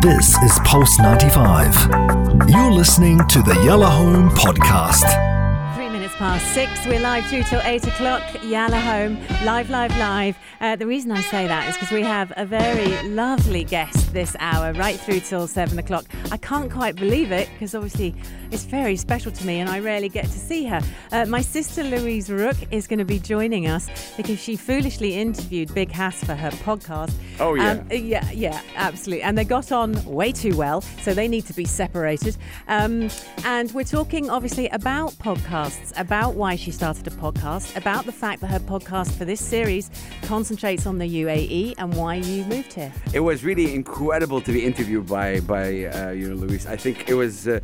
This is Pulse 95. You're listening to the Yalla Home Podcast. Past six. We're live through till eight o'clock. Yalla home, live, live, live. Uh, the reason I say that is because we have a very lovely guest this hour, right through till seven o'clock. I can't quite believe it because obviously it's very special to me and I rarely get to see her. Uh, my sister Louise Rook is going to be joining us because she foolishly interviewed Big Hass for her podcast. Oh, yeah. Um, yeah, yeah, absolutely. And they got on way too well, so they need to be separated. Um, and we're talking obviously about podcasts, about why she started a podcast, about the fact that her podcast for this series concentrates on the UAE and why you moved here. It was really incredible to be interviewed by by uh, you know Louise. I think it was. Uh,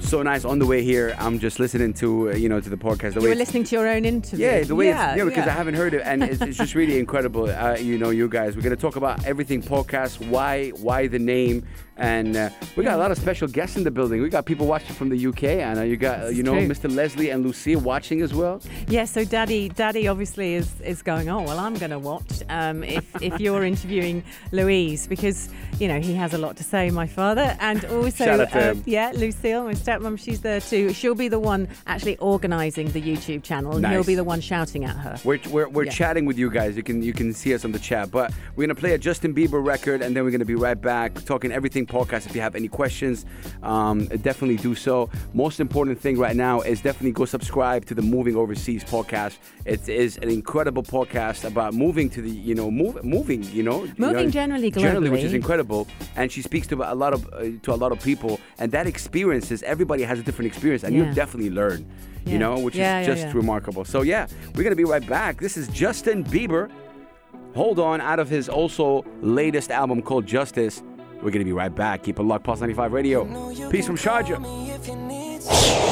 so nice on the way here. I'm just listening to uh, you know to the podcast. The You way were listening to your own interview. Yeah, the way yeah, it's, yeah, because yeah. I haven't heard it, and it's, it's just really incredible. Uh, you know, you guys, we're gonna talk about everything podcast, why, why the name, and uh, we got a lot of special guests in the building. We got people watching from the UK, and uh, you got This you know true. Mr. Leslie and Lucia watching as well. Yeah, so Daddy, Daddy obviously is, is going. Oh well, I'm going to watch um, if if you're interviewing Louise because you know he has a lot to say. My father and also Shout out to uh, yeah, Lucille, my stepmom, she's there too. She'll be the one actually organising the YouTube channel, and he'll be the one shouting at her. We're, we're, we're Yeah. chatting with you guys. You can you can see us on the chat. But we're gonna play a Justin Bieber record, and then we're gonna be right back talking everything podcast. If you have any questions, um, definitely do so. Most important thing right now is definitely go subscribe to the Moving Overseas podcast. It is an incredible podcast about moving to the you know move, moving you know you Moving know, generally generally, which is incredible. And she speaks to a lot of uh, to a lot of people, and that experience is everybody has a different experience, and Yeah. you'll definitely learn. Yeah. You know, which Yeah, is just remarkable. So yeah, we're gonna be right back. This is Justin Bieber. Hold on, out of his also latest album called Justice. We're gonna be right back. Keep it locked, Pulse 95 Radio. Peace from Sharjah.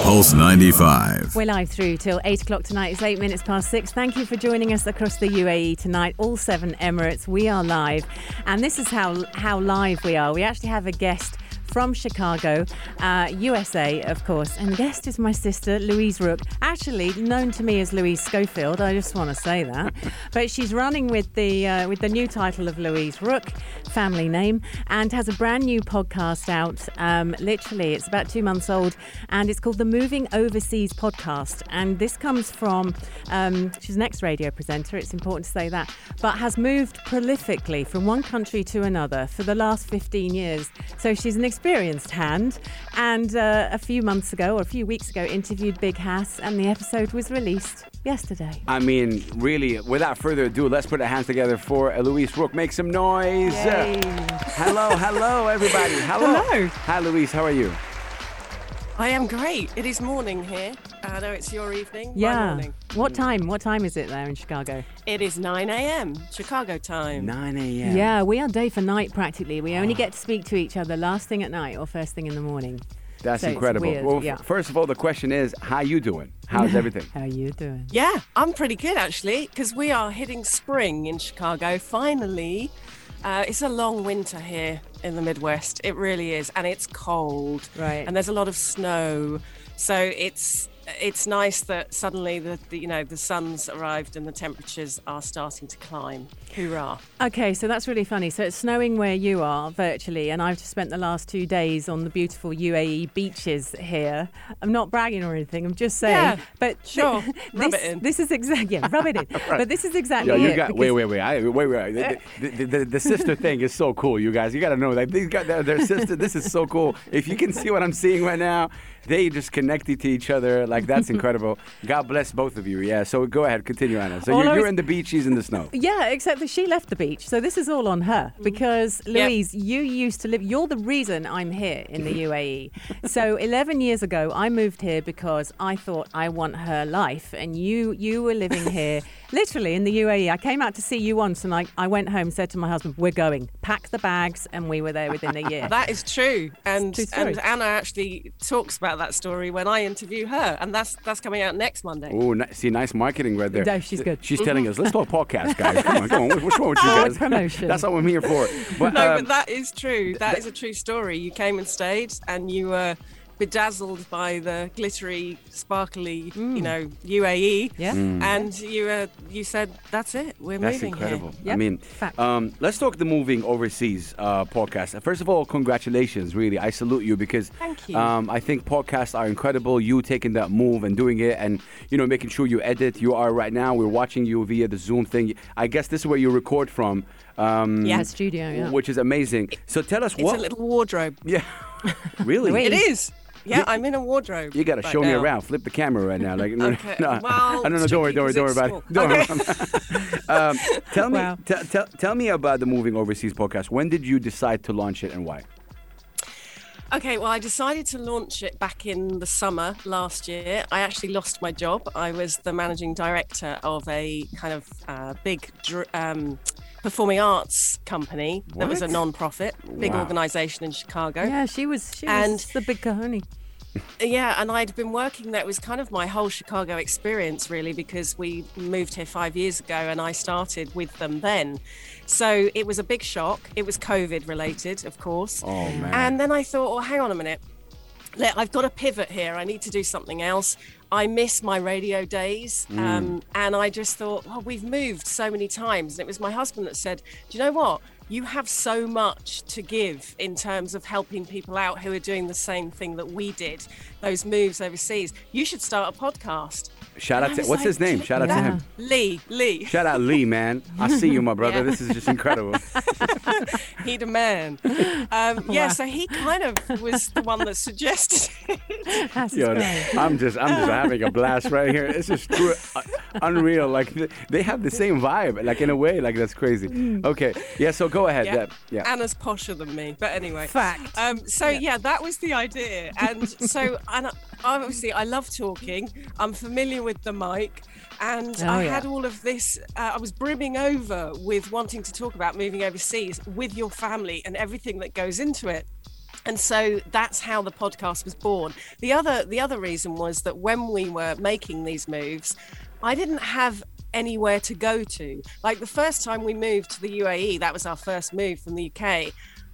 Pulse 95. We're live through till 8 o'clock tonight. It's 8 minutes past 6. Thank you for joining us across the UAE tonight, all seven Emirates. We are live. And this is how, how live we are. We actually have a guest from Chicago, uh, USA, of course. And guest is my sister, Louise Rook, actually known to me as Louise Schofield. I just want to say that. but she's running with the, uh, with the new title of Louise Rook, family name, and has a brand new podcast out. Um, literally, it's about two months old, and it's called the Moving Overseas Podcast. And this comes from, um, she's an ex radio presenter, it's important to say that, but has moved prolifically from one country to another for the last 15 years. So she's an experienced hand, and uh, a few months ago, or a few weeks ago, interviewed Big Hass, and the episode was released yesterday. I mean, really, without further ado, let's put our hands together for Louise Rook. Make some noise. Yay. Hello, hello, everybody. Hello. Hello. Hi, Louise. How are you? I am great. It is morning here. Uh, I know it's your evening. Yeah. morning. What time? What time is it there in Chicago? It is 9 a.m. Chicago time. 9 a.m. Yeah, we are day for night practically. We only ah. get to speak to each other last thing at night or first thing in the morning. That's So incredible. well, yeah. first of all, the question is, how you doing? How's everything? How you doing? Yeah, I'm pretty good actually because we are hitting spring in Chicago finally. Uh, it's a long winter here in the Midwest. It really is, and it's cold. Right. And there's a lot of snow, so it's it's nice that suddenly the, the you know the sun's arrived and the temperatures are starting to climb. Hoorah! Okay, so that's really funny. So it's snowing where you are virtually, and I've just spent the last two days on the beautiful UAE beaches here. I'm not bragging or anything. I'm just saying. Yeah, but sure. this, Rub it in. This is exactly yeah, rub it in. But this is exactly Yo, you it. got wait, wait, wait, I, wait, wait. The, the, the, the sister thing is so cool, you guys. You got to know that these got their, their sister. This is so cool. If you can see what I'm seeing right now, they just connected to each other. Like that's incredible. God bless both of you. Yeah. So go ahead, continue, Anna. So All you're, I you're was- in the beach, she's in the snow. Yeah, except that she left the beach. So this is all on her mm. because Yep. Louise, you used to live. You're the reason I'm here in the UAE. So 11 years ago, I moved here because I thought I want her life, and you you were living here, literally in the UAE. I came out to see you once, and I I went home, said to my husband, "We're going. Pack the bags," and we were there within a year. That is true, and and Anna actually talks about that story when I interview her, and that's that's coming out next Monday. Oh, ni- see, nice marketing right there. No, she's good. She's telling us, let's talk podcast, guys. Come on, come on. What- What's wrong with you guys? promotion. That's what I'm here for. But, no, um, but that is true. That is a true story. You came and stayed, and you were bedazzled by the glittery, sparkly, you know, UAE. Mm. Yeah. And you uh, you said that's it. We're That's moving incredible. here. I mean, um, let's talk the moving overseas uh, podcast. First of all, congratulations. Really, I salute you because Thank you. Um, I think podcasts are incredible. You taking that move and doing it, and you know, making sure you edit. You are right now. We're watching you via the Zoom thing. I guess this is where you record from. Um, Yeah. Studio, yeah. Which is amazing. So tell us It's what. a little wardrobe. yeah. really. It is. Yeah, I'm in a wardrobe. You gotta right show me around. Flip the camera right now. Like, no, Okay, no, well, no, no, it's don't worry, don't worry, don't worry 'cause about it. Don't worry small. um, tell me, Wow. t- tell tell me about the Moving Overseas podcast. When did you decide to launch it and why? Okay, well, I decided to launch it back in the summer last year. I actually lost my job. I was the managing director of a kind of uh, big dr- um, performing arts company that was a What? non-profit, big Wow. organisation in Chicago. Yeah, she was. She And- was the big kahoni. Yeah, and I'd been working there. It was kind of my whole Chicago experience, really, because we moved here five years ago and I started with them then. So it was a big shock. It was COVID related, of course. Oh man. And then I thought, well, hang on a minute. I've got to pivot here. I need to do something else. I miss my radio days. Um, and I just thought, well, we've moved so many times. And it was my husband that said, do you know what? You have so much to give in terms of helping people out who are doing the same thing that we did, those moves overseas. You should start a podcast. Shout out to what's like, his name? Shout out to him. Lee, Lee, Shout out Lee, man. I see you, my brother. Yeah. This is just incredible. he the man. Um, yeah, so he kind of was the one that suggested it. Yo. I'm just, I'm just having a blast right here. It's just true, uh, unreal. Like they have the same vibe. Like in a way, like that's crazy. Okay, yeah. So go ahead. Yeah. Yeah, yeah. Anna's posher than me, but anyway. Fact. Um, so yeah. that was the idea, and so and I- obviously I love talking. I'm familiar with the mic, and Oh, I yeah. had all of this. Uh, I was brimming over with wanting to talk about moving overseas with your family and everything that goes into it. And so that's how the podcast was born. The other the other reason was that when we were making these moves, I didn't have anywhere to go to. Like the first time we moved to the UAE, that was our first move from the UK.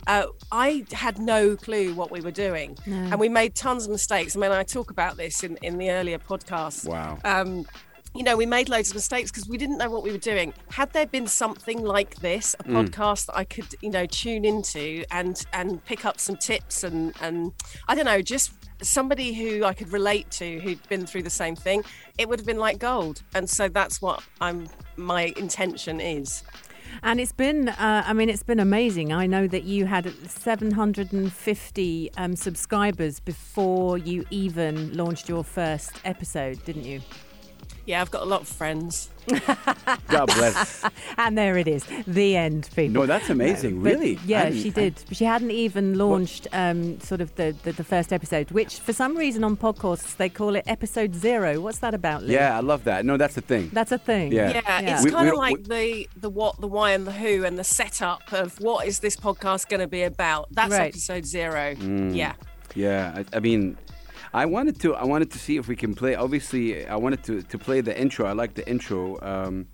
Uh, I had no clue what we were doing, and we made tons of mistakes. I mean, I talk about this in, in the earlier podcasts. Wow. Um, you know, we made loads of mistakes because we didn't know what we were doing. Had there been something like this, a podcast that I could, you know, tune into and and pick up some tips and and I don't know, just somebody who I could relate to who'd been through the same thing, it would have been like gold. And so that's what I'm my intention is. And it's been, uh, I mean, it's been amazing. I know that you had 750 um, subscribers before you even launched your first episode, didn't you? Yeah, I've got a lot of friends. God bless. And there it is, the end, people. No, that's amazing. But, really? Yeah, I she didn't- did. She hadn't even launched um, sort of the, the, the first episode, which for some reason on podcasts they call it episode zero. What's that about, Lee? yeah, I love that. No, that's the thing. That's a thing. Yeah. Yeah, Yeah. it's We- kind of don't- like the the what, the why, and the who, and the setup of what is this podcast going to be about. That's Right. episode zero. Mm. Yeah. Yeah, I, I mean, I wanted to. I wanted to see if we can play. Obviously, I wanted to to play the intro. I like the intro. Um,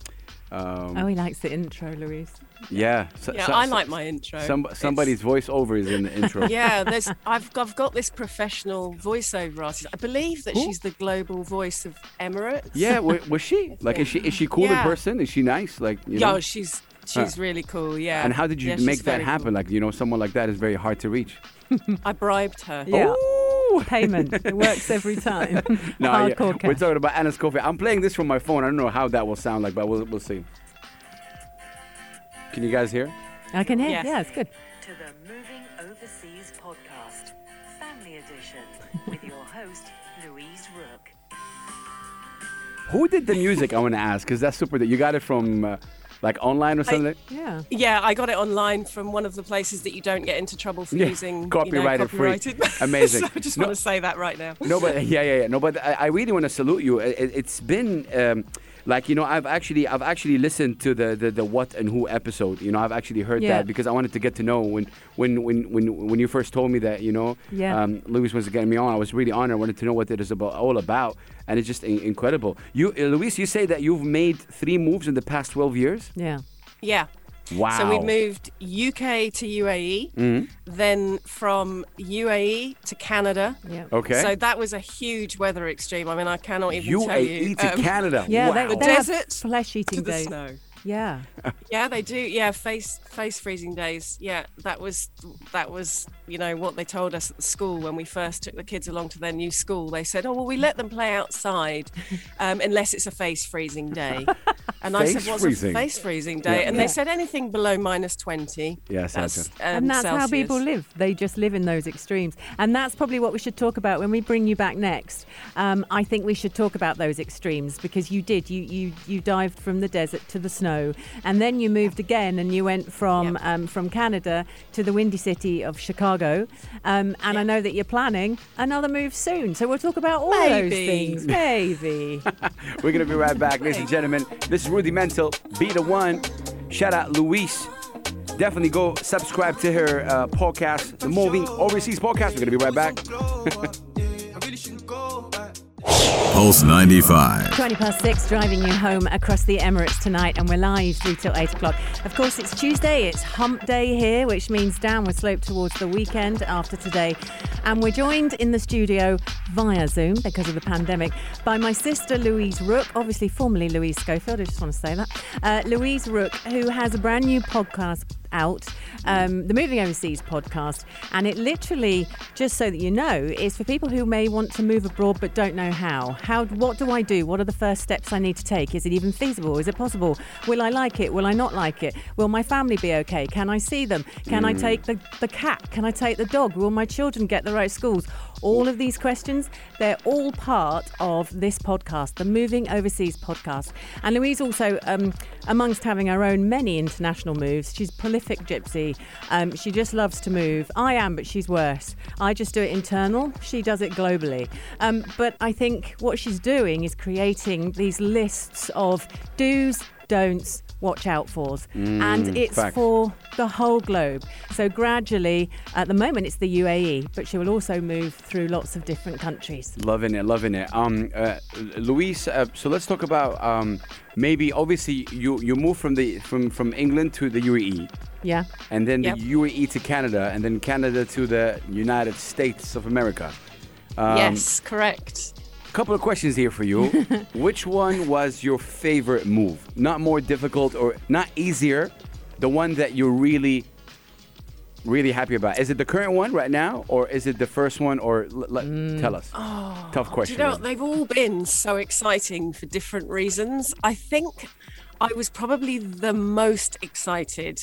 um, Oh, he likes the intro, Louise. yeah. So, Yeah, so- I like my intro. Some, It's- somebody's voiceover is in the intro. Yeah, there's I've I've got this professional voiceover artist. I believe that Who? she's the global voice of Emirates. Yeah, wa- was she? Like, is she is she cool in person? Is she nice? Like, you Yeah, know? she's she's really cool. Yeah. And how did you Yeah, make that happen? cool. Like, you know, someone like that is very hard to reach. I bribed her. Yeah. Ooh. Payment. it works every time. No, yeah. Hardcore We're talking about Anna Schofield. I'm playing this from my phone. I don't know how that will sound like, but we'll, we'll see. Can you guys hear? I can hear. Yes. Yeah, it's good. to the Moving Overseas podcast, Family Edition, with your host, Louise Rook. Who did the music? I want to ask because that's super. You got it from uh, like online or something. Yeah. Yeah, I got it online from one of the places that you don't get into trouble for Yeah, using copyrighted free. you know, copyrighted. Amazing. so I just No- want to say that right now. no, but yeah, yeah, yeah. No, but I, I really want to salute you. It, it's been um, like you know, I've actually, I've actually listened to the, the the what and who episode. You know, I've actually heard Yeah. that because I wanted to get to know when when when when when you first told me that you know, Yeah. um, Louise was getting me on. I was really honored. I wanted to know what it is about all about, and it's just in- incredible. You, uh, Louise, you say that you've made three moves in the past twelve years. Yeah. Yeah. Wow. So we moved UK to UAE, Mm-hmm. then from UAE to Canada. Yeah. Okay. So that was a huge weather extreme. I mean, I cannot even tell you. UAE you. to um, Canada. Yeah, wow. they, The they desert flesh-eating to days. snow. Yeah. Yeah, they do. Yeah, face face freezing days. Yeah, that was that was you know what they told us at the school when we first took the kids along to their new school. They said, "Oh well, we let them play outside um, unless it's a face freezing day." And I said, "What's freezing? a face freezing day?" Yeah. And Yeah. they said anything below minus twenty. Yes, that's, that's um, and that's how people live. They just live in those extremes. And that's probably what we should talk about when we bring you back next. Um, I think we should talk about those extremes because you did. You, you, you dived from the desert to the snow. And then you moved again and you went from, Yep. um, from Canada to the windy city of Chicago. Um, and I know that you're planning another move soon. So we'll talk about all those things. Maybe. We're going to be right back, ladies and gentlemen. This is Rudimental, Be the One. Shout out Louise. Definitely go subscribe to her uh, podcast, the Moving Overseas Podcast. We're going to be right back. Pulse 95. 20 past six, driving you home across the Emirates tonight, and we're live through till 8 o'clock. Of course, it's Tuesday, it's hump day here, which means downward slope towards the weekend after today. And we're joined in the studio via Zoom because of the pandemic by my sister Louise Rook, obviously formerly Louise Schofield, I just want to say that. Uh, Louise Rook, who has a brand new podcast out, um, the Moving Overseas podcast. And it literally, just so that you know, is for people who may want to move abroad but don't know how. How? What do I do? What are the first steps I need to take? Is it even feasible? Is it possible? Will I like it? Will I not like it? Will my family be okay? Can I see them? Can I take the, the cat? Can I take the dog? Will my children get the right schools? All of these questions, they're all part of this podcast, the Moving Overseas podcast. And Louise also, um, amongst having her own many international moves, she's prolific gypsy. Um, she just loves to move. I am, but she's worse. I just do it internal. She does it globally. Um, but I think what she's doing is creating these lists of do's, don'ts, watch out fors. and it's facts. for the whole globe. So gradually, at the moment, it's the UAE, but she will also move through lots of different countries. Loving it, loving it. Um, uh, Louise, uh, so let's talk about um, maybe obviously you you moved from the from from England to the UAE, Yeah. and then Yep. the UAE to Canada, and then Canada to the United States of America. Um, yes, correct. Couple of questions here for you. Which one was your favorite move? Not more difficult or not easier, the one that you're really, really happy about. Is it the current one right now, or is it the first one? Or l- l- mm. tell us. Oh, Tough question. you know, they've all been so exciting for different reasons. I think I was probably the most excited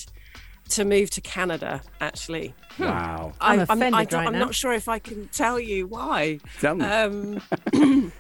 to move to Canada, actually. Wow. I'm offended I don't- right I'm now. not sure if I can tell you why. Tell me. Um,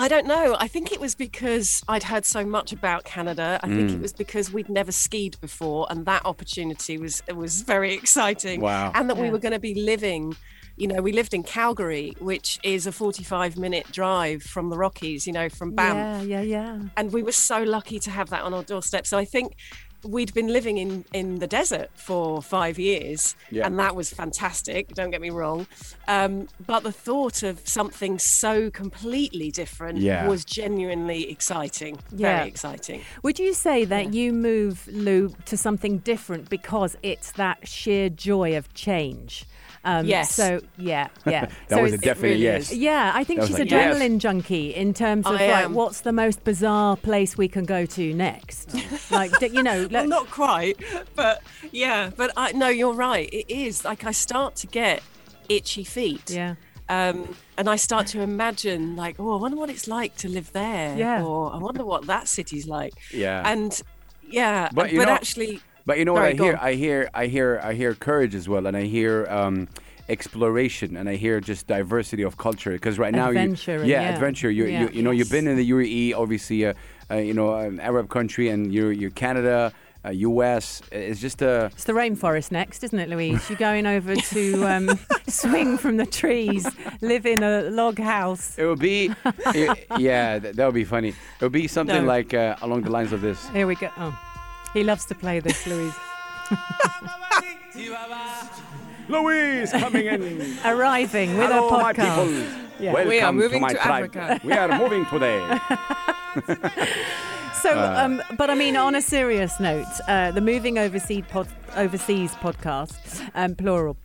I don't know. I think it was because I'd heard so much about Canada. I think Mm. it was because we'd never skied before, and that opportunity was was very exciting. Wow. And that we were going to be living. You know, we lived in Calgary, which is a 45 minute drive from the Rockies. You know, from Banff Yeah, yeah, yeah. and we were so lucky to have that on our doorstep. So I think we'd been living in in the desert for five years, Yeah. and that was fantastic. Don't get me wrong, um, but the thought of something so completely different Yeah. was genuinely exciting. Yeah. Very exciting. Would you say that you move, Lou, to something different because it's that sheer joy of change? Um, Yes. So, yeah, yeah. That so was a it's- definite really yes. is. Yeah, I think That she's was like, adrenaline yes. junkie in terms of I like, am. what's the most bizarre place we can go to next? like, d- you know, Well, not quite, but yeah. But I no, you're right. It is like I start to get itchy feet. yeah. um, and I start to imagine like, oh, I wonder what it's like to live there, Yeah. or I wonder what that city's like. Yeah. and yeah, But but, you know- actually, But you know what I hear? on. I hear, I hear, I hear courage as well, and I hear um, exploration, and I hear just diversity of culture. Because right now, Adventure you, yeah, yeah. adventure. You, Yeah. you, you know, you've been in the UAE, obviously, uh, uh, you know, an Arab country, and you're, you're Canada, uh, U.S. It's just a. It's the rainforest next, isn't it, Louise? You're going over to um, swing from the trees, live in a log house. It would be, it- yeah, that, that would be funny. It would be something No. like uh, along the lines of this. Here we go. Oh, he loves to play this, Louise. Louise coming in. Arriving with Hello, a my podcast. people. Yeah. Welcome We are to moving my to tribe. Africa. We are moving today. So, um, but I mean, on a serious note, uh, the Moving Overseas, pod, overseas podcast, um, plural.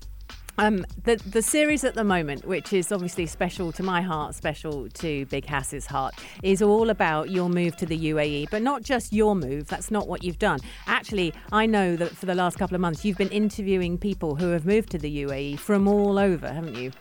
Um, the the series at the moment, which is obviously special to my heart, special to Big Hass's heart, is all about your move to the UAE. But not just your move. That's not what you've done. Actually, I know that for the last couple of months, you've been interviewing people who have moved to the UAE from all over, haven't you?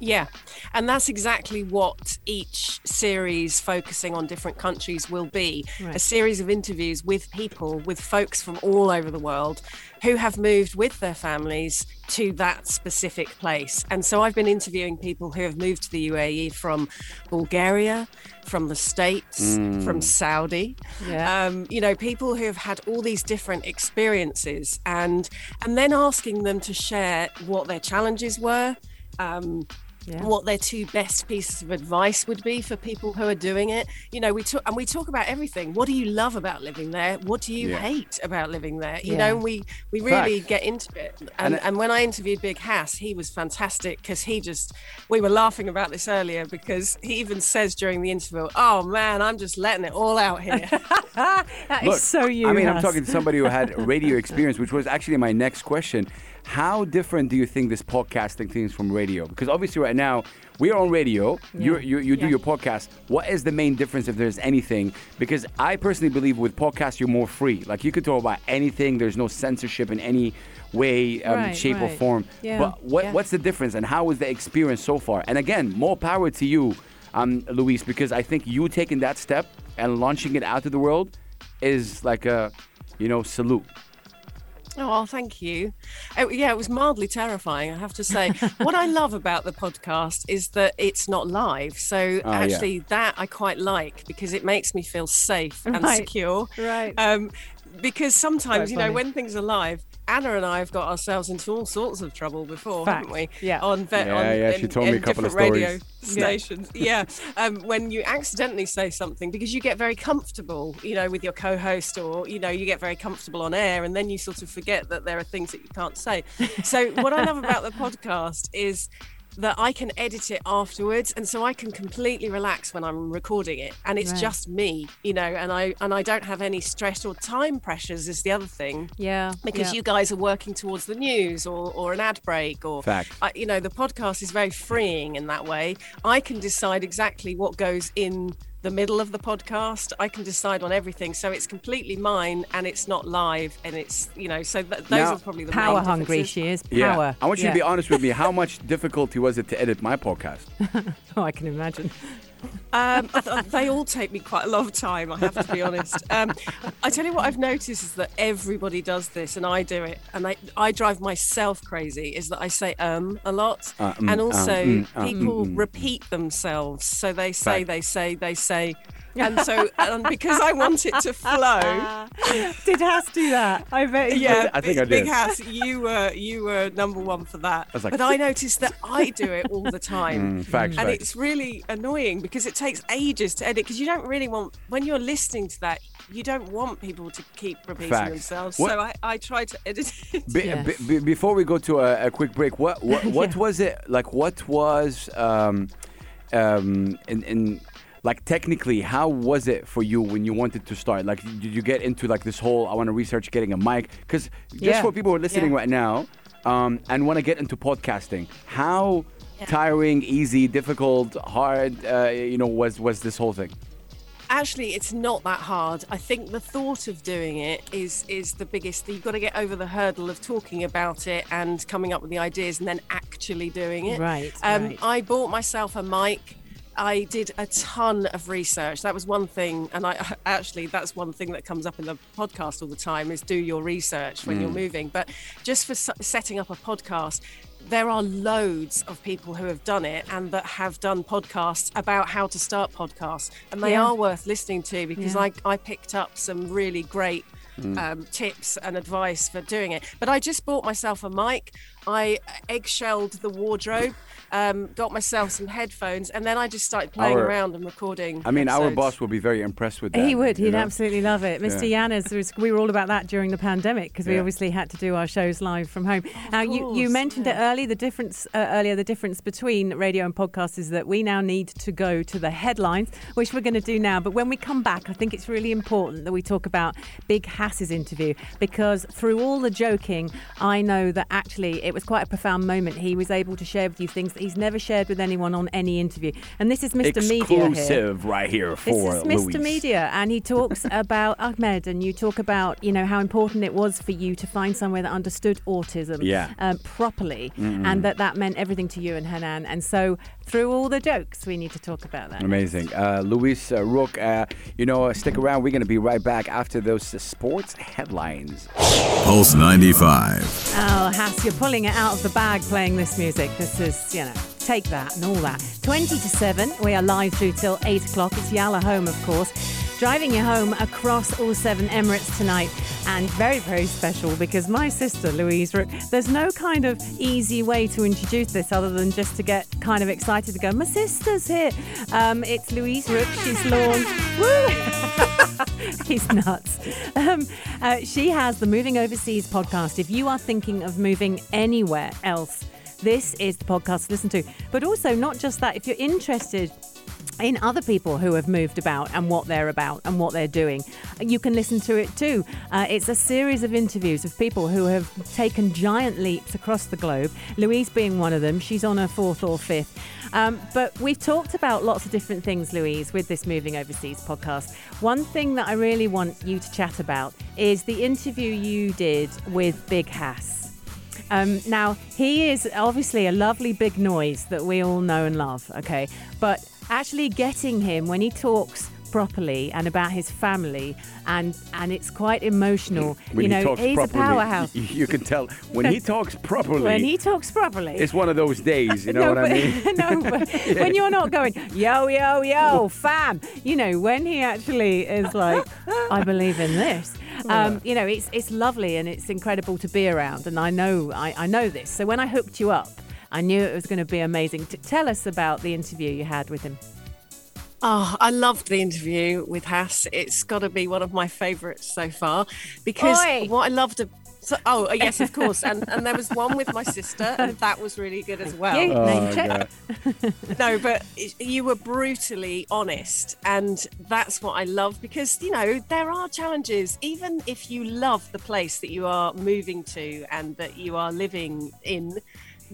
Yeah, and that's exactly what each series focusing on different countries will be Right. a series of interviews with people, with folks from all over the world who have moved with their families to that specific place. And so I've been interviewing people who have moved to the UAE from Bulgaria, from the States, from Saudi. Yeah. Um, you know, people who have had all these different experiences and and then asking them to share what their challenges were. Um, Yeah. what their two best pieces of advice would be for people who are doing it. You know, we talk and we talk about everything. What do you love about living there? What do you Yeah. hate about living there? You Yeah. know, we we really Fact. get into it. And And and, when I interviewed Big Hass, he was fantastic because he just we were laughing about this earlier because he even says during the interview, "Oh man, I'm just letting it all out here." That is Look, so you. I mean, I'm talking to somebody who had radio experience, which was actually my next question. How different do you think this podcasting thing is from radio? Because obviously, right now we are on radio. You you you do Yeah. your podcast. What is the main difference, if there's anything? Because I personally believe with podcasts you're more free. Like you could talk about anything. There's no censorship in any way, um, Right, shape, or form. Yeah, But what yeah. what's the difference, and how was the experience so far? And again, more power to you, um, Louise, because I think you taking that step and launching it out to the world is like a, you know, salute. Oh, thank you. Oh, yeah, it was mildly terrifying, I have to say. what I love about the podcast is that it's not live. So Oh, yeah. actually, that I quite like because it makes me feel safe and Right. secure. Right. Um, because sometimes, you know, when things are live, Anna and I have got ourselves into all sorts of trouble before, Fact. haven't we? Yeah. On, ve- Yeah, on yeah, she in- told me a couple of different radio stories. stations. Yeah. Um, when you accidentally say something because you get very comfortable, you know, with your co-host, or you know, you get very comfortable on air, and then you sort of forget that there are things that you can't say. So what I love about the podcast is that I can edit it afterwards, and so I can completely relax when I'm recording it, and it's Right. just me, you know, and I and I don't have any stress or time pressures. Is the other thing Yeah. because yeah. you guys are working towards the news or, or an ad break or Fact. I, you know the podcast is very freeing in that way i can decide exactly what goes in the middle of the podcast i can decide on everything so it's completely mine and it's not live and it's you know so th- those Now- are probably the Power main hungry differences. she is. Yeah. I want you Yeah. to be honest with me. How much difficulty was it to edit my podcast? Oh, I can imagine. Um, they all take me quite a lot of time, I have to be honest. Um, I tell you what I've noticed is that everybody does this, and I do it, and I, I drive myself crazy. Is that I say um a lot, Uh, mm, and also mm, uh, people mm, mm. repeat themselves. So they say, Fact. they say, they say, and so and because I want it to flow. Did Hass do that? I bet. he Yeah, did. I think Big- I did. Big Hass, you were you were number one for that. was like, but I noticed that I do it all the time. Mm, facts, and facts. it's really annoying because it takes ages to edit because you don't really want when you're listening to that you don't want people to keep repeating Facts. themselves What- so I, I try to edit it Be, Yes. be- be- before we go to a, a quick break, what what, what was it like? What was um, um, in, in like technically, how was it for you when you wanted to start? Like, did you get into like this whole I want to research getting a mic? Because just Yeah. for people who are listening Yeah. right now um, and want to get into podcasting, how tiring, easy, difficult, hard, uh, you know, was was this whole thing? actually it's not that hard i think the thought of doing it is is the biggest you've got to get over the hurdle of talking about it and coming up with the ideas and then actually doing it Right, um, right. i bought myself a mic I did a ton of research. That was one thing, and I actually that's one thing that comes up in the podcast all the time is do your research when you're moving. But just for setting up a podcast, there are loads of people who have done it and that have done podcasts about how to start podcasts, and they Yeah. are worth listening to because Yeah. I I picked up some really great um, tips and advice for doing it. But I just bought myself a mic. I eggshelled the wardrobe, um, got myself some headphones, and then I just started playing Our- around and recording. I mean, our boss will be very impressed with that. He would. He'd know? absolutely love it. Mr. Yanis, was, we were all about that during the pandemic because we obviously had to do our shows live from home. now, you, you course, mentioned it early. The difference uh, earlier, the difference between radio and podcast is that we now need to go to the headlines, which we're going to do now. But when we come back, I think it's really important that we talk about Big Hass's interview because through all the joking, I know that actually it was quite a profound moment. He was able to share with you things that he's never shared with anyone on any interview. And this is Mr. Media here. Exclusive right here for This is Mr. Louise. Media, and he talks about Ahmed, and you talk about you know how important it was for you to find somewhere that understood autism Yeah. um, properly, and that that meant everything to you and Hanan. And so through all the jokes, we need to talk about that. Amazing. Uh, Louise uh, Rook, uh, you know, uh, stick around. We're going to be right back after those uh, sports headlines. Pulse 95. Oh, Hass, you're pulling it out of the bag playing this music. This is, you know, take that and all that. 20 to 7, we are live through till 8 o'clock. It's Yalla home, of course. Driving you home across all seven Emirates tonight. And very, very special because my sister, Louise Rook, there's no kind of easy way to introduce this other than just to get kind of excited to go, my sister's here. Um, it's Louise Rook. She's launched. He's nuts. Um, uh, she has the Moving Overseas podcast. If you are thinking of moving anywhere else, this is the podcast to listen to. But also, not just that, if you're interested in other people who have moved about and what they're about and what they're doing. You can listen to it too. Uh, it's a series of interviews of people who have taken giant leaps across the globe, Louise being one of them. She's on her fourth or fifth. Um, but we've talked about lots of different things, Louise, with this Moving Overseas podcast. One thing that I really want you to chat about is the interview you did with Big Hass. Um, now, he is obviously a lovely big noise that we all know and love, okay? But actually getting him when he talks properly and about his family and and it's quite emotional. When you know, he talks he's properly, a powerhouse. You, can tell when he talks properly. when he talks properly. it's one of those days, you know no, what but, I mean? no, but when you're not going, yo, yo, yo, fam, you know, when he actually is like, I believe in this, um, you know, it's it's lovely and it's incredible to be around. And I know, I, I know this. So when I hooked you up, I knew it was going to be amazing. T- tell us about the interview you had with him. Oh, I loved the interview with Hass. It's got to be one of my favourites so far because Oi. what I loved. a- So, oh uh, yes, of course, and and there was one with my sister, and that was really good as well. You Oh, name no, but you were brutally honest, and that's what I love because you know there are challenges. Even if you love the place that you are moving to and that you are living in,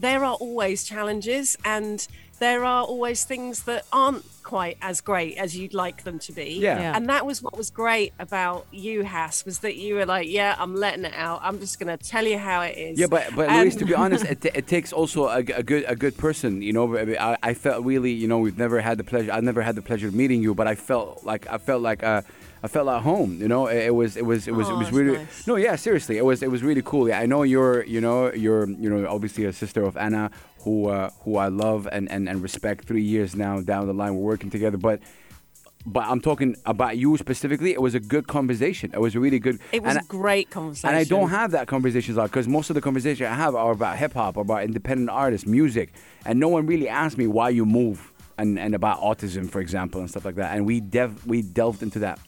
there are always challenges, and there are always things that aren't quite as great as you'd like them to be. Yeah. Yeah. And that was what was great about you, Hass, was that you were like, yeah, I'm letting it out. I'm just going to tell you how it is. Yeah, but but And- Louise, to be honest, it, it takes also a, a good a good person. You know, I, I felt really, you know, we've never had the pleasure. I've never had the pleasure of meeting you, but I felt like I felt like uh, I felt at home. You know, it, it was it was it was Oh, it was really nice. no, yeah, seriously, it was it was really cool. Yeah, I know you're you know you're you know obviously a sister of Anna who uh, who I love and, and and respect. Three years now down the line, we're working together, but. But I'm talking about you specifically. It was a good conversation. It was a really good. it was a great conversation. and I don't have that conversations a lot because most of the conversations I have are about hip hop, about independent artists, music, and no one really asked me why you move and, and about autism, for example, and stuff like that. And we dev we delved into that.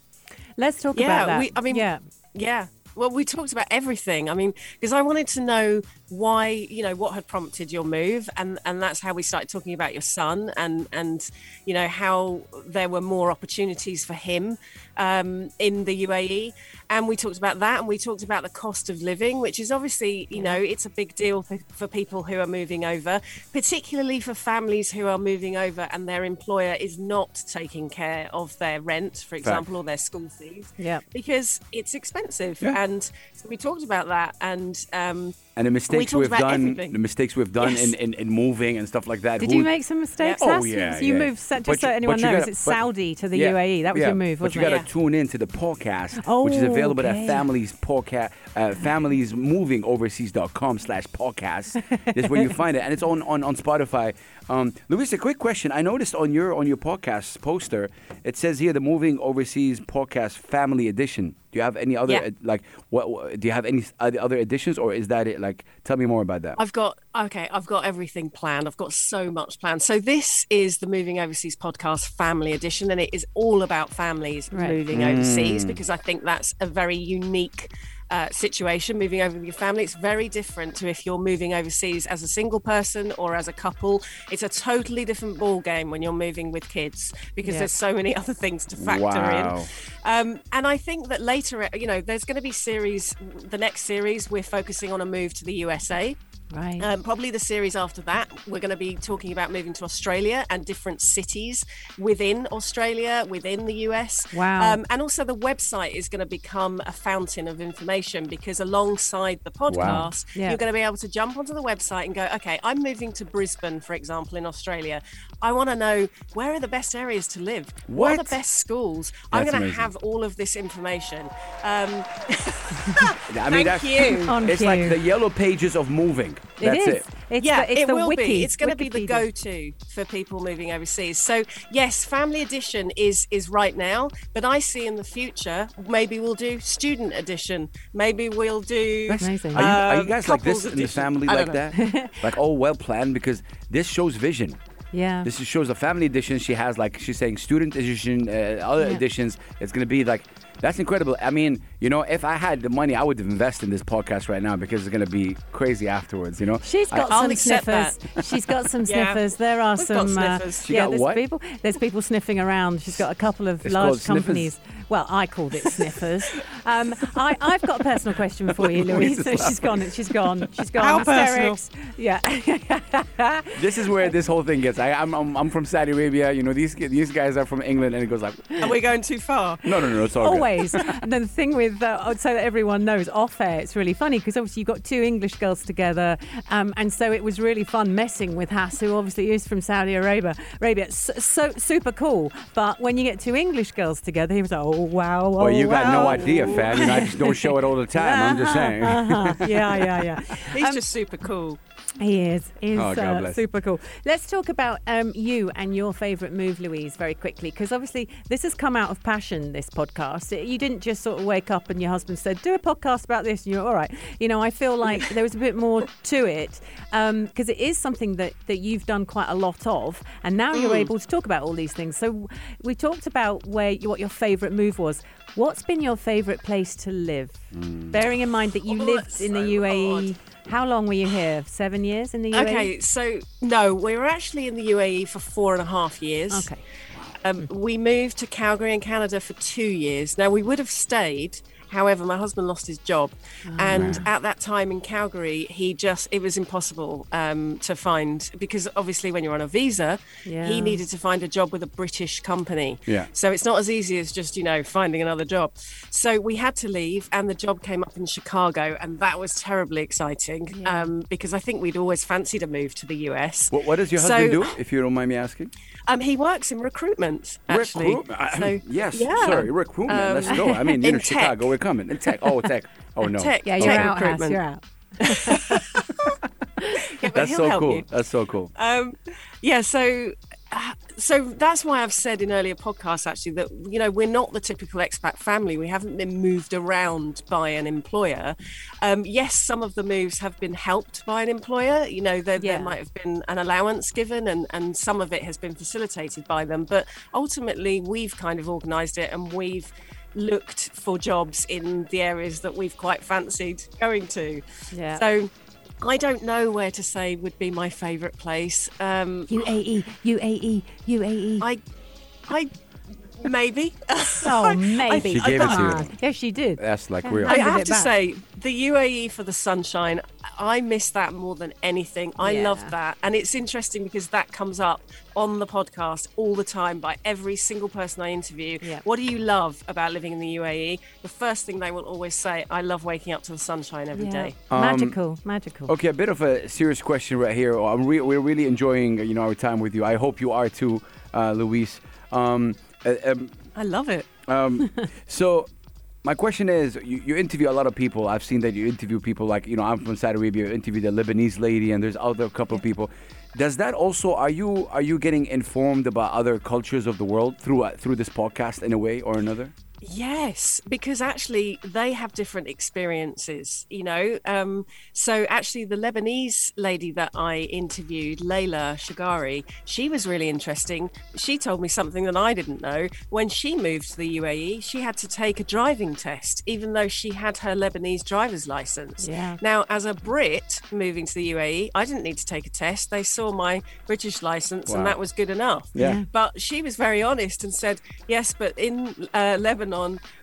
Let's talk Yeah, about that. we- I mean, yeah. Yeah. Well, we talked about everything. I mean, because I wanted to know why, you know, what had prompted your move, and and that's how we started talking about your son, and and you know how there were more opportunities for him um, in the UAE, and we talked about that, and we talked about the cost of living, which is obviously, you know, it's a big deal for, for people who are moving over, particularly for families who are moving over and their employer is not taking care of their rent, for example, or their school fees Yeah. because it's expensive. Yeah. And so we talked about that. And um, And the mistakes talked we've done, everything. the mistakes we've done Yes. in, in, in moving and stuff like that. Did Who- you make some mistakes? Oh, Sass? yeah, You yeah. moved, so- just But so anyone knows, gotta- it's but- Saudi to the Yeah, UAE. That was yeah, your move, But wasn't you got to tune in to the podcast, Oh, which is available okay. at Families Podcast, uh, Families Moving Overseas.com slash podcast. is where you find it, and it's on on, on Spotify. Um, Louise, a quick question. I noticed on your on your podcast poster, it says here the Moving Overseas Podcast Family Edition. Do you have any other Yeah. uh, like what, what? Do you have any other other additions, or is that it? Like, tell me more about that. I've got okay, I've got everything planned. I've got so much planned. So this is the Moving Overseas podcast family edition and it is all about families Right. moving overseas because I think that's a very unique uh, situation moving over with your family. It's very different to if you're moving overseas as a single person or as a couple. It's a totally different ball game when you're moving with kids because Yeah. there's so many other things to factor Wow. in. Um, and I think that later, you know, there's going to be series. The next series, we're focusing on a move to the USA. Right. Um, probably the series after that, we're going to be talking about moving to Australia and different cities within Australia, within the US. Wow. Um, and also, the website is going to become a fountain of information because alongside the podcast, Yeah. you're going to be able to jump onto the website and go, okay, I'm moving to Brisbane, for example, in Australia. I want to know where are the best areas to live? What, are the best schools? I'm going to have all of this information. Um, I mean, thank that's, you. It's cue. like the yellow pages of moving. It That's is. it. It's yeah, the, it's it the will wiki. be. It's going to be the go-to for people moving overseas. So yes, family edition is is right now, but I see in the future maybe we'll do student edition. Maybe we'll do. Amazing. Are you, are you um, guys like this couples in the family like don't that? like all well planned because this shows vision. Yeah. This shows a family edition. She has like she's saying student edition, uh, other Yeah. editions. It's gonna be like that's incredible. I mean, you know, if I had the money, I would invest in this podcast right now because it's gonna be crazy afterwards. You know, She's I- got I'll some sniffers. She's got some Yeah. sniffers. There are We've got some. Uh, sniffers. She yeah, got there's what? people. There's people sniffing around. She's got a couple of It's called large sniffers? Companies. Well, I called it sniffers. Um, I, I've got a personal question for you, Louise. So she's gone. She's gone. She's gone. How personal? Yeah. this is where this whole thing gets. I, I'm, I'm I'm from Saudi Arabia. You know, these these guys are from England, and it goes like, Are we going too far? no, no, no, it's all. Always. and then the thing with, uh, I'd say that everyone knows off air, it's really funny because obviously you've got two English girls together. Um, and so it was really fun messing with Hass, who obviously is from Saudi Arabia. Arabia. So, so super cool. But when you get two English girls together, he was like, oh, wow. Well, oh, you got no idea, fam. You know, I just don't show it all the time. I'm just saying. Uh-huh. Yeah, yeah, yeah. He's Um, just super cool. He is. He's Oh, uh, super cool. Let's talk about um, you and your favourite move, Louise, very quickly, because obviously this has come out of passion. This podcast. You didn't just sort of wake up and your husband said, "Do a podcast about this," and you're all right. You know, I feel like there was a bit more to it because it is something that that you've done quite a lot of, and now you're able to talk about all these things. So we talked about where you- what your favourite move was. What's been your favourite place to live? Bearing in mind that you Oh, lived that's in the UAE. hard. How long were you here? Seven years in the UAE? Okay, so no, we were actually in the UAE for four and a half years. Okay. Um, we moved to Calgary in Canada for two years. Now, we would have stayed. However, my husband lost his job. and at that time in Calgary, he just, it was impossible um, to find because obviously when you're on a visa, Yeah. he needed to find a job with a British company. Yeah. So it's not as easy as just, you know, finding another job. So we had to leave, and the job came up in Chicago, and that was terribly exciting um, because I think we'd always fancied a move to the US. What, what does your So- husband do, if you don't mind me asking? Um, he works in recruitment, actually. Recruitment. So, yes, yeah. Um, sorry, recruitment. Let's go. I mean, you in know, Chicago, tech. Coming. In tech. Oh, tech. Oh, no. Tech, Yeah, you're tech out, Hass. recruitment. You're out. Yeah, but That's he'll so cool. you. That's so cool. Um, yeah, so uh, so that's why I've said in earlier podcasts actually that you know we're not the typical expat family. We haven't been moved around by an employer. Um, yes, some of the moves have been helped by an employer. You know, there, Yeah. there might have been an allowance given, and and some of it has been facilitated by them. But ultimately, we've kind of organised it, and we've looked for jobs in the areas that we've quite fancied going to. Yeah. So. I don't know where to say would be my favourite place. Um, UAE, UAE, UAE. I, I, maybe. oh, maybe. She gave it to you. Yes, she did. That's like Yeah. real. I have to back. say, the UAE for the sunshine, I miss that more than anything. I Yeah. love that. And it's interesting because that comes up on the podcast all the time by every single person I interview. Yeah. What do you love about living in the UAE? The first thing they will always say, I love waking up to the sunshine every Yeah. day. magical, magical. Okay, a bit of a serious question right here. I'm re- we're really enjoying, you know, our time with you. I hope you are too, uh, Louise. Um, uh, um, I love it. um, so, my question is: you, you interview a lot of people. I've seen that you interview people like, you know, I'm from Saudi Arabia. You interviewed a Lebanese lady, and there's other couple of people. Does that also are you are you getting informed about other cultures of the world through uh, through this podcast in a way or another? Yes, because actually they have different experiences, you know. Um, so actually, the Lebanese lady that I interviewed, Layla Shagari, she was really interesting. She told me something that I didn't know. When she moved to the UAE, she had to take a driving test, even though she had her Lebanese driver's license. Yeah. Now, as a Brit moving to the UAE, I didn't need to take a test. They saw my British license, Wow. and that was good enough. Yeah. Yeah. But she was very honest and said, yes, but in uh, Lebanon,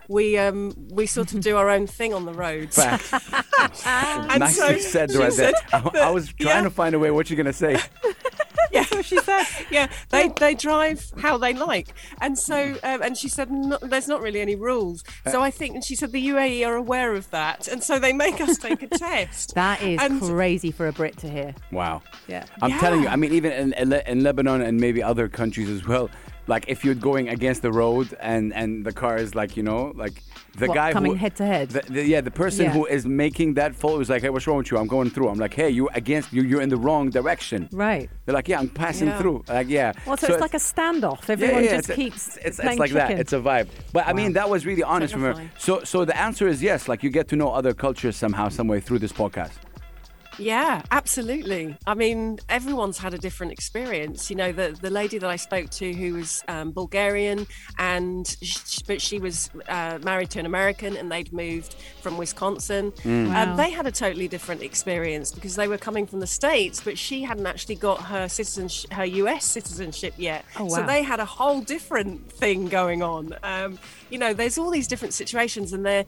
we um, we sort of do our own thing on the roads. Facts. And Nicely so said she right there. said I, I was trying yeah. to find a way. What you're gonna say? That's what she said. Yeah, they they drive how they like, and so um, and she said no, there's not really any rules. Uh, So I think, and she said the UAE are aware of that, and so they make us take a test. That is And- crazy for a Brit to hear. Wow. Yeah. I'm telling you. I mean, even in, in in Lebanon and maybe other countries as well. Like if you're going against the road and and the car is like you know like the What, guy coming who, head to head? The, the- yeah, the person Yeah. who is making that fault was like, hey, what's wrong with you? I'm going through. I'm like, hey, you're against you. You're in the wrong direction. Right. They're like, yeah, I'm passing Yeah. through. Like, yeah. Well, so, it's like a standoff. Everyone yeah, just it's, keeps it's, it's, like that. It's a vibe. But I mean, that was really honest from her. So, so the answer is yes. Like you get to know other cultures somehow, some way through this podcast. Yeah, absolutely. I mean, everyone's had a different experience. You know, the the lady that I spoke to who was um, Bulgarian, and sh- but she was uh, married to an American, and they'd moved from Wisconsin. Wow. Um, they had a totally different experience because they were coming from the states, but she hadn't actually got her citizenship, her U.S. citizenship yet. Oh, So they had a whole different thing going on. Um, you know, there's all these different situations, and they're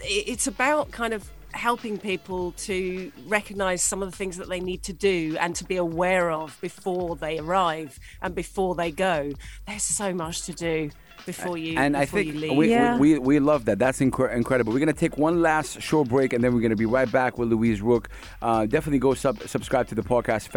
it's about kind of helping people to recognize some of the things that they need to do and to be aware of before they arrive and before they go there's so much to do before you And I before think you leave we, Yeah. we, we, we love that. That's incre- incredible. We're going to take one last short break and then we're going to be right back with Louise Rook. Uh, definitely go sub- subscribe to the podcast,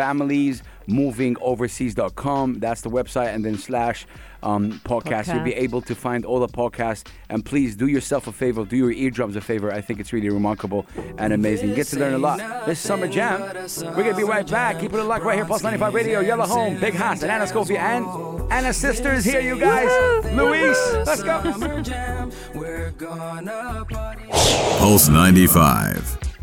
familiesmovingoverseas.com. That's the website. And then slash um, podcast. You'll be able to find all the podcasts. And please do yourself a favor, do your eardrums a favor. I think it's really remarkable and amazing. Get to learn a lot. This Summer Jam. We're going to be right back. Keep it locked right here, Pulse 95 Radio, Yalla Home, Big Hass, and Anna Scofia, and Anna's sister is here, you guys. Louise, let's go. Pulse 95.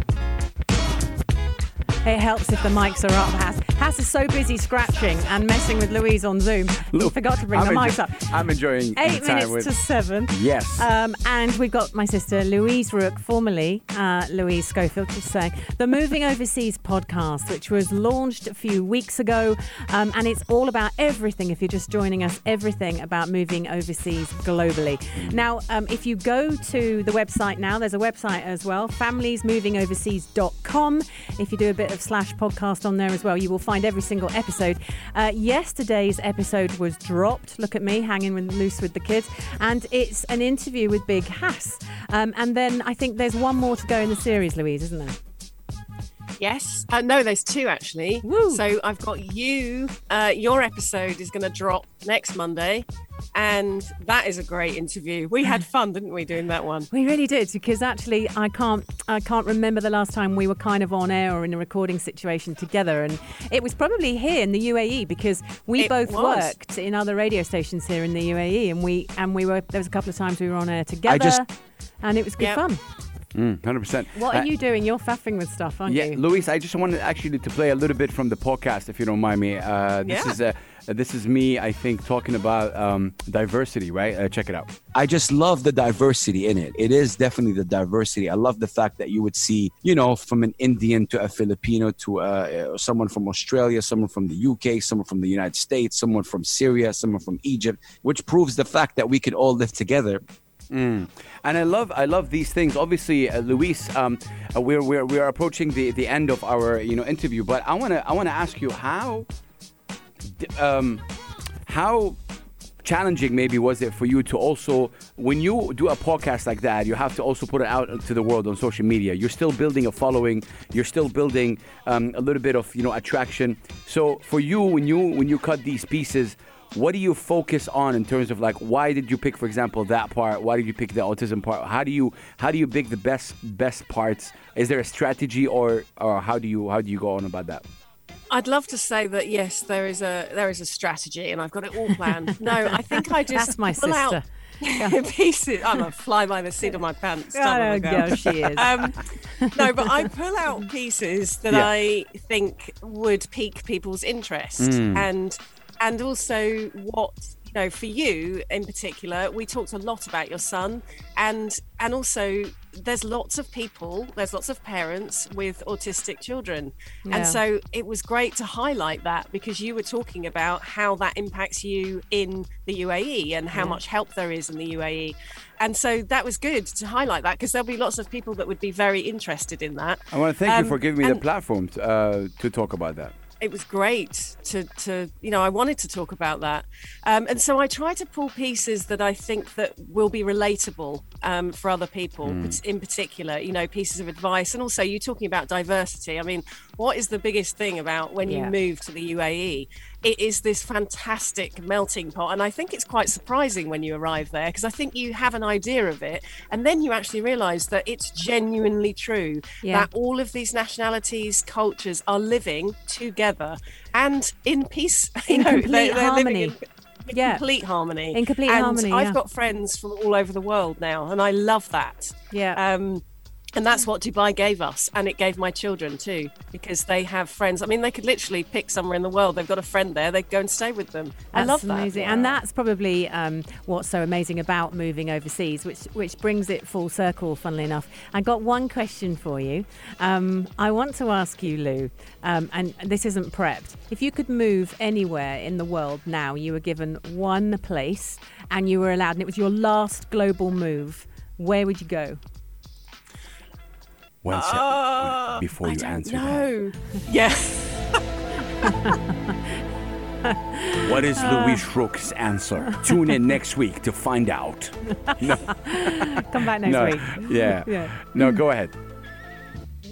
It helps if the mics are up. Hass, Hass is so busy scratching and messing with Louise on Zoom. He forgot to bring I'm the enjo- mics up. I'm enjoying Eight minutes with. to seven. Yes. Um, and we've got my sister Louise Rook, formerly uh, Louise Schofield, just saying, the Moving Overseas podcast, which was launched a few weeks ago. Um, and it's all about everything, if you're just joining us, everything about moving overseas globally. Now, um, if you go to the website now, there's a website as well, familiesmovingoverseas.com. If you do a bit of slash podcast on there as well, you will find every single episode. Uh, yesterday's episode was dropped. Look at me hanging with, loose with the kids. And it's an interview with Big Hass. Um, and then I think there's one more to go in the series, Louise, isn't there? Yes uh, no there's two actually Woo. so i've got you uh, your episode is going to drop next monday and that is a great interview we had fun didn't we doing that one We really did because actually I can't I can't remember the last time we were kind of on air or in a recording situation together and it was probably here in the UAE because we It both was. worked in other radio stations here in the UAE and we and we were there was a couple of times we were on air together just- and it was good Yep. fun. Mm, 100%. What are Uh, you doing? You're faffing with stuff, aren't Yeah, you? Louise, I just wanted actually to play a little bit from the podcast, if you don't mind me. Uh, this Yeah. is uh, this is me, I think, talking about um, diversity, right? Uh, check it out. I just love the diversity in it. It is definitely the diversity. I love the fact that you would see, you know, from an Indian to a Filipino to uh, uh, someone from Australia, someone from the UK, someone from the United States, someone from Syria, someone from Egypt, which proves the fact that we could all live together. And I love I love these things. Obviously, uh, Louise, um, uh, we're, we're we're approaching the, the end of our you know interview, but I wanna I wanna ask you how um, how challenging maybe was it for you to also when you do a podcast like that you have to also put it out to the world on social media. You're still building a following. You're still building um, a little bit of you know attraction. So for you when you when you cut these pieces what do you focus on in terms of like why did you pick for example that part why did you pick the autism part how do you how do you pick the best best parts is there a strategy or or how do you how do you go on about that I'd love to say that yes, there is a there is a strategy, and I've got it all planned. No, I think I just That's my pull out sister. pieces. I'm a fly by the seat of my pants. Oh, type of a girl. yeah, she is. Um, no, but I pull out pieces that Yeah. I think would pique people's interest, Mm. and and also what you know for you in particular. We talked a lot about your son, and and also there's lots of people, there's lots of parents with autistic children, Yeah. and so it was great to highlight that because you were talking about how that impacts you in the UAE and how much help there is in the UAE. And so that was good to highlight that because there'll be lots of people that would be very interested in that. I want to thank you Um, for giving me the platform to, uh, to talk about that. It was great to, to you know i wanted to talk about that. Um, and so i try to pull pieces that i think that will be relatable um, for other people but in particular you know pieces of advice. And also you talking about diversity i mean what is the biggest thing about when Yeah. you move to the uae it is this fantastic melting pot and i think it's quite surprising when you arrive there because i think you have an idea of it and then you actually realize that it's genuinely true Yeah. that all of these nationalities, cultures are living together and in peace. you In know, complete living harmony. in, in Yeah. complete harmony. In complete and harmony, I've yeah. got friends from all over the world now, and I love that. Yeah. Um, and that's what Dubai gave us, and it gave my children too, because they have friends. I mean, they could literally pick somewhere in the world. They've got a friend there. They go and stay with them. I love that. amazing, and that's probably um, what's so amazing about moving overseas, which which brings it full circle. Funnily enough, I got one question for you. Um, I want to ask you, Lou, um, and this isn't prepped. If you could move anywhere in the world now, you were given one place, and you were allowed, and it was your last global move. Where would you go? One sec- Ah, before I you don't answer that. know. Yeah. What is Uh. Louise Rook's answer? Tune in next week to find out. Come back next no, week. yeah. Yeah. No, go ahead.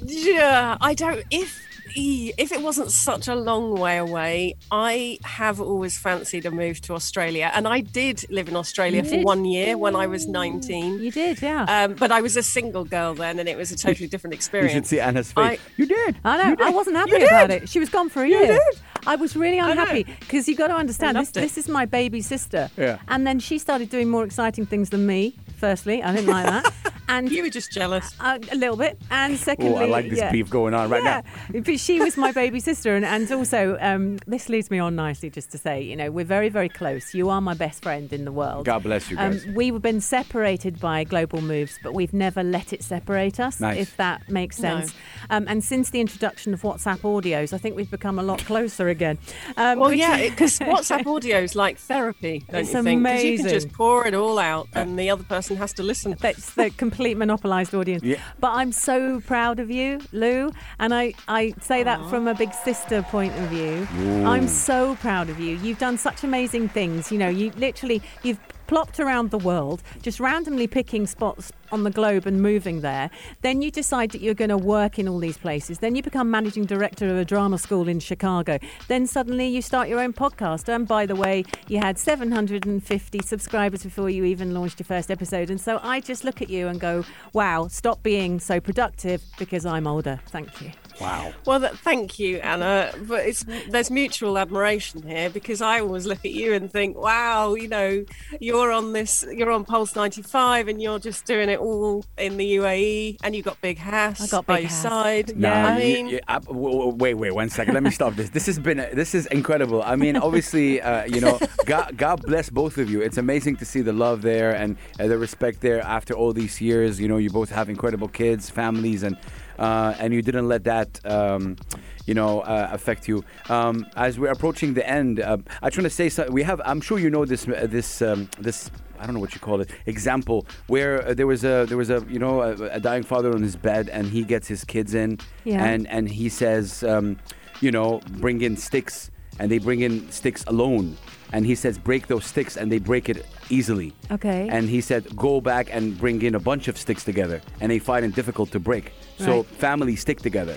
Yeah, I don't. If if it wasn't such a long way away, I have always fancied a move to Australia, and I did live in Australia You for did? one year when I was nineteen. You did, yeah. Um, but I was a single girl then, and it was a totally different experience. You experience. should see Anna's face. I- you did. I know. Did. I wasn't happy You about did. it. She was gone for a You year. did. I was really unhappy because you got to understand this. it. This is my baby sister. Yeah. And then she started doing more exciting things than me. Firstly, I didn't like that, and you were just jealous. uh, a little bit. And secondly, Oh, I like this yeah. beef going on right yeah. now. But she was my baby sister, and, and also um, this leads me on nicely just to say, you know, we're very, very close. You are my best friend in the world. God bless you Um, we've been separated by global moves, but we've never let it separate us, Nice. if that makes No. sense. Um, and since the introduction of WhatsApp audios, I think we've become a lot closer again. Um, Well, yeah, because WhatsApp audio is like therapy, don't It's you think? 'Cause you can just pour it all out, and the other person has to listen. That's the complete monopolised audience. Yeah. But I'm so proud of you, Lou. And I, I say that from a big sister point of view. I'm so proud of you. You've done such amazing things. You know, you literally, you've plopped around the world, just randomly picking spots on the globe and moving there. Then you decide that you're going to work in all these places. Then you become managing director of a drama school in Chicago. Then suddenly you start your own podcast. And by the way, you had 750 subscribers before you even launched your first episode. And so I just look at you and go, wow, stop being so productive because I'm older. Thank you. Wow. Well, that, thank you, Anna. But it's there's mutual admiration here because I always look at you and think, wow, you know, you're on this, you're on Pulse 95, and you're just doing it all in the UAE, and you've got Big Hass I got by Big your Hass. side. Yeah. I mean, you- I- w- w- wait, wait, one second. Let me stop this. This has been, this is incredible. I mean, obviously, uh, you know, God, God bless both of you. It's amazing to see the love there and uh, the respect there after all these years. You know, you both have incredible kids, families, and uh, and you didn't let that. Um, you know, uh, affect you. Um, as we're approaching the end, uh, I just want to say something. We have, I'm sure you know this, uh, this, um, this. I don't know what you call it. Example where uh, there was a, there was a, you know, a, a dying father on his bed, and he gets his kids in, Yeah. and and he says, um, you know, bring in sticks, and they bring in sticks alone, and he says, break those sticks, and they break it easily. Okay. And he said, go back and bring in a bunch of sticks together, and they find it difficult to break. So Right. families stick together.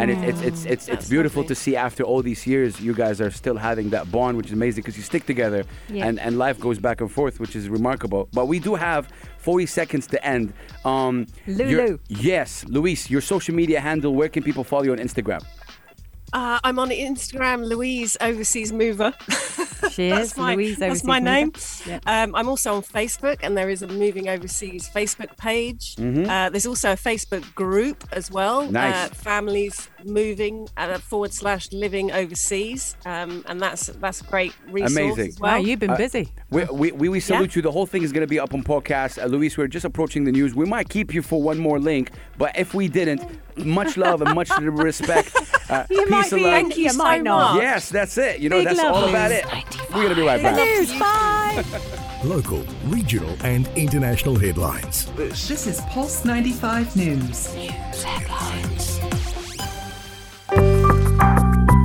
And it, it's it's it's it's beautiful lovely. to see after all these years, you guys are still having that bond, which is amazing because you stick together, Yeah. and and life goes back and forth, which is remarkable. But we do have 40 seconds to end. Um, Lulu. Yes, Louise, your social media handle. Where can people follow you on Instagram? Uh, I'm on Instagram, Louise Overseas Mover. She that's is, my, Louise That's Overseas my name. Mover. Um, I'm also on Facebook, and there is a Moving Overseas Facebook page. Uh, there's also a Facebook group as well. Mm-hmm. Nice. Uh, families moving uh, forward slash living overseas, um, and that's that's a great resource. Amazing. As well. Wow, you've been busy. We, we, we, we salute you. The whole thing is going to be up on podcast. Uh, Louise, we're just approaching the news. We might keep you for one more link, but if we didn't, much love and much respect. Uh, You peace might be love. in, you so might not. Yes, that's it. You know, Big that's love, all about Louise. it. We're going to be right The back. news, bye. Local, regional, and international headlines. This is Pulse 95 News.